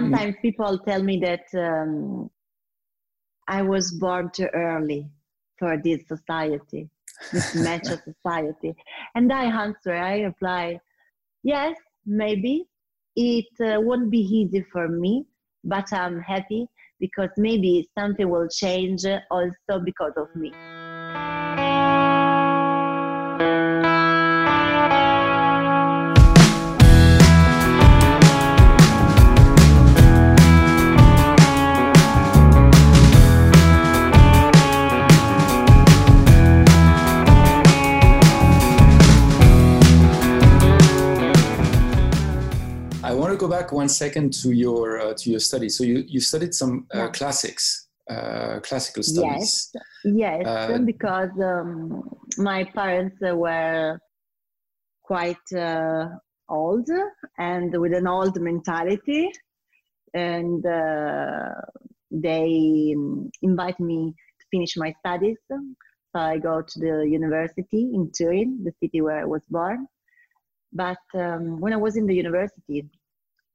sometimes mm. people tell me that um, I was born too early for this society, this macho society. And I answer, I reply, yes, maybe it uh, won't be easy for me, but I'm happy because maybe something will change also because of me. One second to your uh, to your study. So you you studied some uh, classics, uh, classical studies. Yes, yes, uh, because um, my parents were quite uh, old and with an old mentality, and uh, they um, invite me to finish my studies. So I go to the university in Turin, the city where I was born. But um, when I was in the university,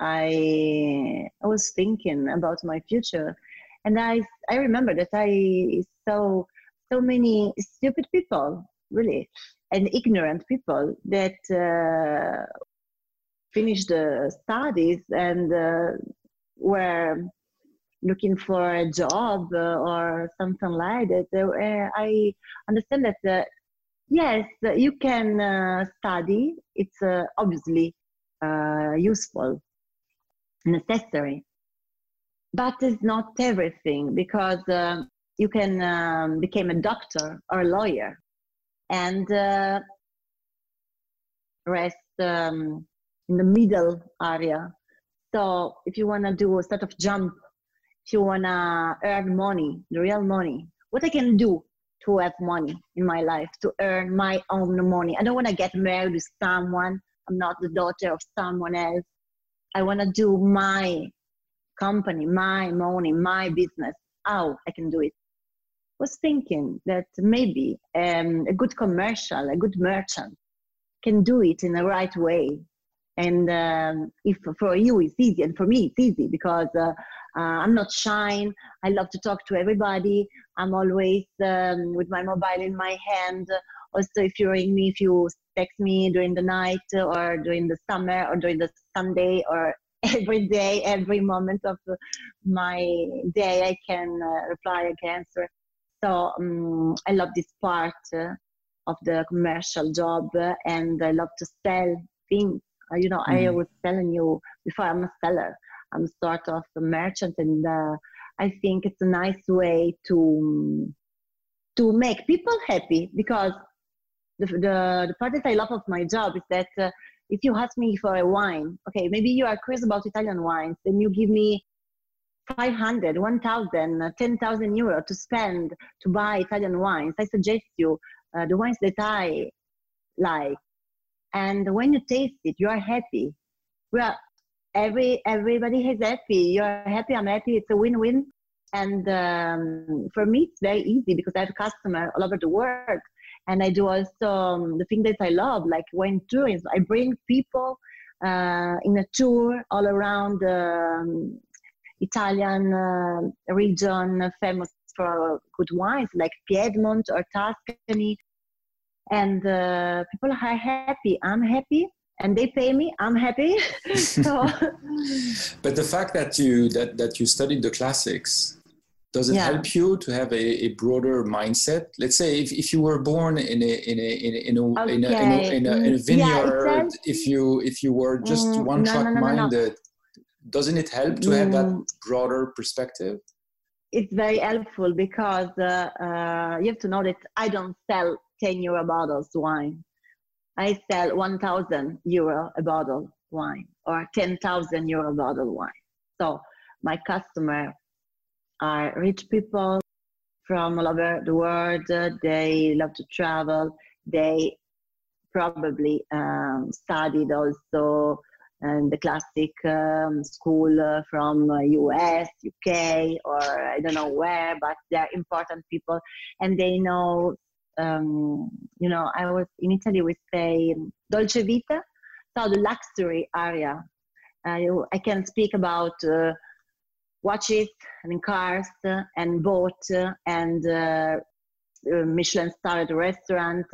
I I was thinking about my future, and I I remember that I saw so many stupid people, really, and ignorant people that uh, finished the studies and uh, were looking for a job uh, or something like that. Uh, I understand that uh, yes, you can uh, study. It's obviously useful necessary. But it's not everything because uh, you can um, become a doctor or a lawyer and uh, rest um, in the middle area. So if you want to do a sort of jump, if you want to earn money, the real money, what I can do to have money in my life, to earn my own money. I don't want to get married with someone. I'm not the daughter of someone else. I want to do my company, my money, my business. How I can do it? Was thinking that maybe um, a good commercial, a good merchant can do it in the right way. And um, if for you it's easy, and for me it's easy because uh, uh, I'm not shy. I love to talk to everybody. I'm always um, with my mobile in my hand. Also, if you ring me, if you text me during the night or during the summer or during the Sunday or every day, every moment of my day, I can uh, reply, I can answer. So um, I love this part uh, of the commercial job and I love to sell things. Uh, you know, mm-hmm. I was telling you before I'm a seller. I'm sort of a merchant and uh, I think it's a nice way to to make people happy because the, the, the part that I love of my job is that uh, if you ask me for a wine, okay, maybe you are curious about Italian wines, then you give me 500, 1,000, uh, 10,000 euro to spend to buy Italian wines. I suggest you uh, the wines that I like. And when you taste it, you are happy. Well, every everybody is happy. You're happy. I'm happy. It's a win-win. And um, for me, it's very easy because I have customers all over the world and I do also um, the thing that I love, like when touring, I bring people uh, in a tour all around the um, Italian uh, region famous for good wines, like Piedmont or Tuscany, and uh, people are happy. I'm happy, and they pay me. I'm happy. So but the fact that you that that you studied the classics does it yeah. help you to have a, a, broader mindset let's say if, if you were born in a in a in a, in a, okay. in, a, in, a, in, a, in a vineyard yeah, if you if you were just mm, one no, track no, no, minded doesn't it help to mm. have that mm. broader perspective it's very helpful because uh, uh, you have to know that i don't sell 10 euro bottles wine i sell 1000 euro a bottle wine or 10000 euro bottle wine so my customer are rich people from all over the world. They love to travel. They probably um, studied also in the classic um, school uh, from uh, US, UK, or I don't know where, but they're important people and they know, um, you know, I was in Italy, we say Dolce Vita, so the luxury area I, I can speak about uh, watches and cars and boat and uh, Michelin starred restaurant.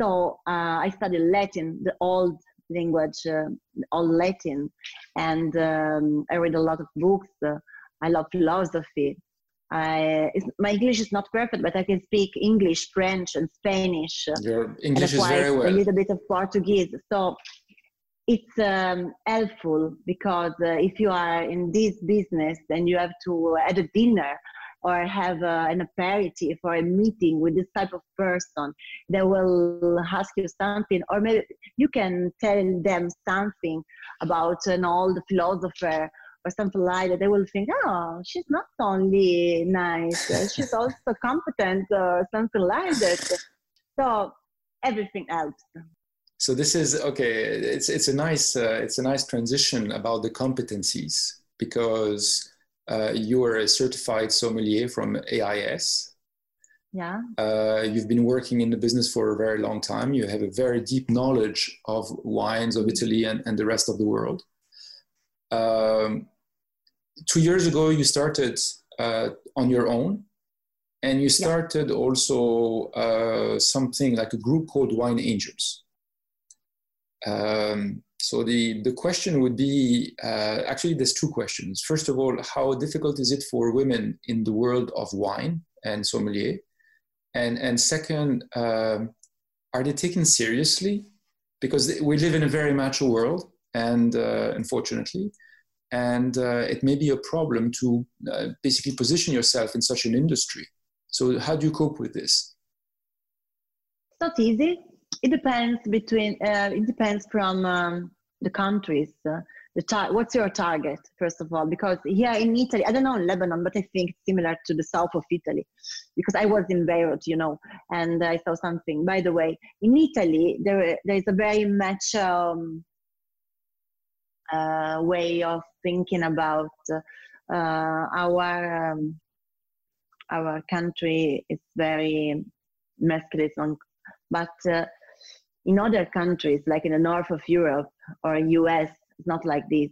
So uh, I studied Latin, the old language, uh, old Latin, and um, I read a lot of books. I love philosophy. I, my English is not perfect, but I can speak English, French, and Spanish. Your English is very well. A little bit of Portuguese. So it's um, helpful because uh, if you are in this business and you have to at a dinner or have uh, an aperitif or a meeting with this type of person they will ask you something or maybe you can tell them something about an old philosopher or something like that. They will think oh she's not only nice she's also competent or something like that. So everything helps so this is okay it's it's a nice uh, it's a nice transition about the competencies because uh, you are a certified sommelier from AIS. Yeah. Uh, you've been working in the business for a very long time. You have a very deep knowledge of wines of Italy and, and the rest of the world. Um, two years ago, you started uh, on your own, and you started yeah. also uh, something like a group called Wine Angels. Um, so the, the question would be uh, actually, there's two questions. First of all, how difficult is it for women in the world of wine and sommelier? And, and second, um, are they taken seriously? Because we live in a very macho world, and uh, unfortunately, and uh, it may be a problem to uh, basically position yourself in such an industry. So, how do you cope with this? It's not easy it depends between uh, it depends from um, the countries uh, the tar- what's your target first of all? Because here in italy i don't know in lebanon but i think it's similar to the south of italy because i was in beirut you know and i saw something. By the way in italy there there is a very much um, uh, way of thinking about uh, our um, our country is very masculine but uh, in other countries, like in the north of Europe or US, it's not like this.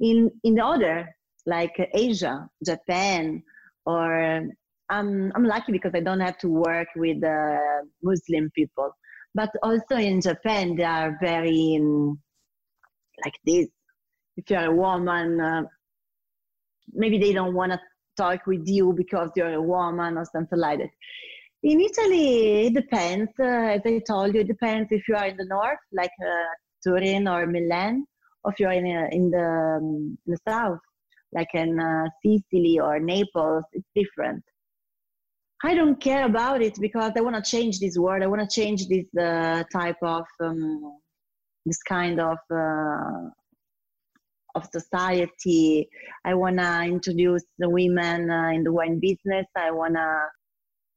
In in the other, like Asia, Japan, or I'm I'm lucky because I don't have to work with uh, Muslim people. But also in Japan, they are very um, like this. If you're a woman, uh, maybe they don't want to talk with you because you're a woman or something like that. In Italy, it depends. Uh, as I told you, it depends if you are in the north, like uh, Turin or Milan, or if you're in, uh, in, the, um, in the south, like in uh, Sicily or Naples. It's different. I don't care about it because I want to change this world. I want to change this uh, type of, um, this kind of uh, of society. I want to introduce the women uh, in the wine business. I want to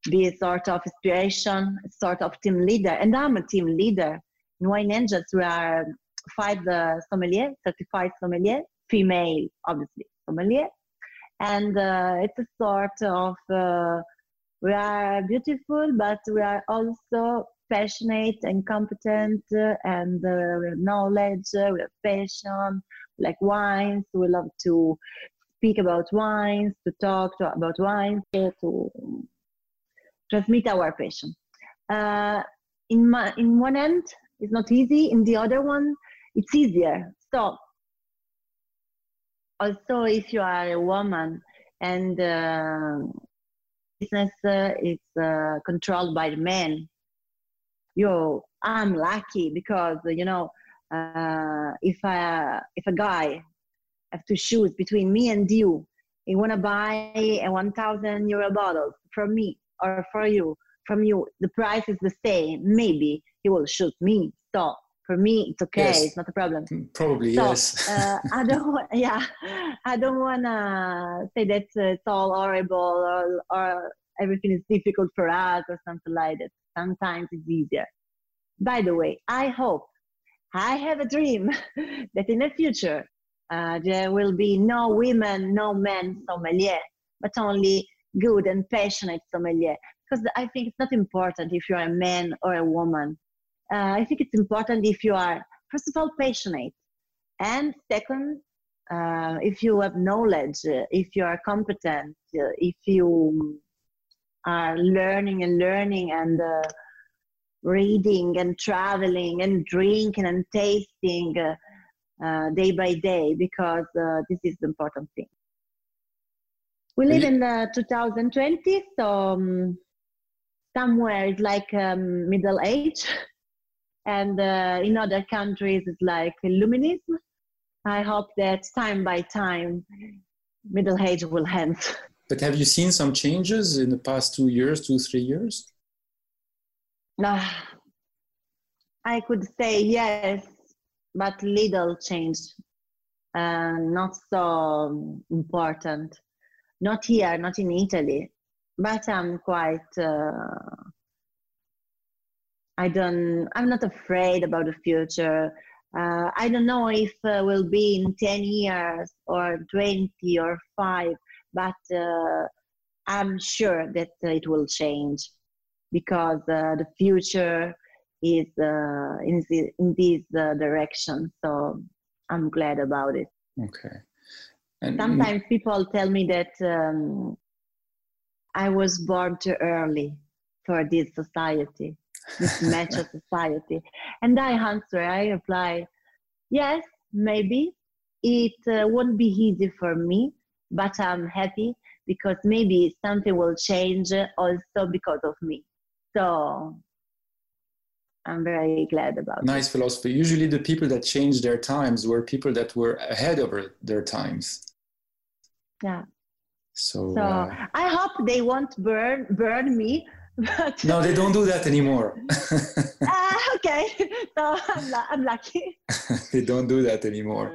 be a sort of inspiration, sort of team leader. And I'm a team leader. In Wine Angels, we are five uh, sommelier, certified sommelier, female, obviously, sommelier. And uh, it's a sort of, uh, we are beautiful, but we are also passionate and competent uh, and uh, we have knowledge, uh, we have passion, like wines. We love to speak about wines, to talk to, about wines, to transmit our passion. Uh, in, my, in one end, it's not easy. In the other one, it's easier. So, also, if you are a woman and uh, business uh, is uh, controlled by men, you, I'm lucky because you know, uh, if I, if a guy have to choose between me and you, he wanna buy a 1,000 euro bottle from me or for you from you the price is the same. Maybe he will shoot me. So for me it's okay. Yes. it's not a problem. Mm, probably so, yes. uh, i don't want yeah. I don't want to say that uh, it's all horrible or, or everything is difficult for us or something like that. Sometimes it's easier. By the way i hope i have a dream that in the future uh, there will be no women no men sommelier but only good and passionate sommelier because I think it's not important if you're a man or a woman. Uh, I think it's important if you are, first of all, passionate And second, uh, if you have knowledge, uh, if you are competent, uh, if you are learning and learning and uh, reading and traveling and drinking and tasting day by day, because this is the important thing. We live in 2020, so um, somewhere it's like um, middle age, and in other countries it's like illuminism I hope that time by time, middle age will end. But have you seen some changes in the past two years, two, three years? Uh, I could say yes, but little change. Uh, not so important. Not here, not in Italy. But I'm quite. Uh, I don't. I'm not afraid about the future uh, I don't know if uh, will be in 10 years or 20 or 5, but uh, I'm sure that it will change because uh, the future is uh, in, the, in this direction. So I'm glad about it. Okay. And Sometimes people tell me that um, I was born too early for this society this macho society? And I answer, I reply, yes, maybe it uh, won't be easy for me, but I'm happy because maybe something will change also because of me. So I'm very glad about it. nice it. philosophy. Usually, the people that changed their times were people that were ahead of their times. Yeah. So, so uh, I hope they won't burn burn me but no, they don't do that anymore. uh, okay, so I'm, I'm lucky. they don't do that anymore.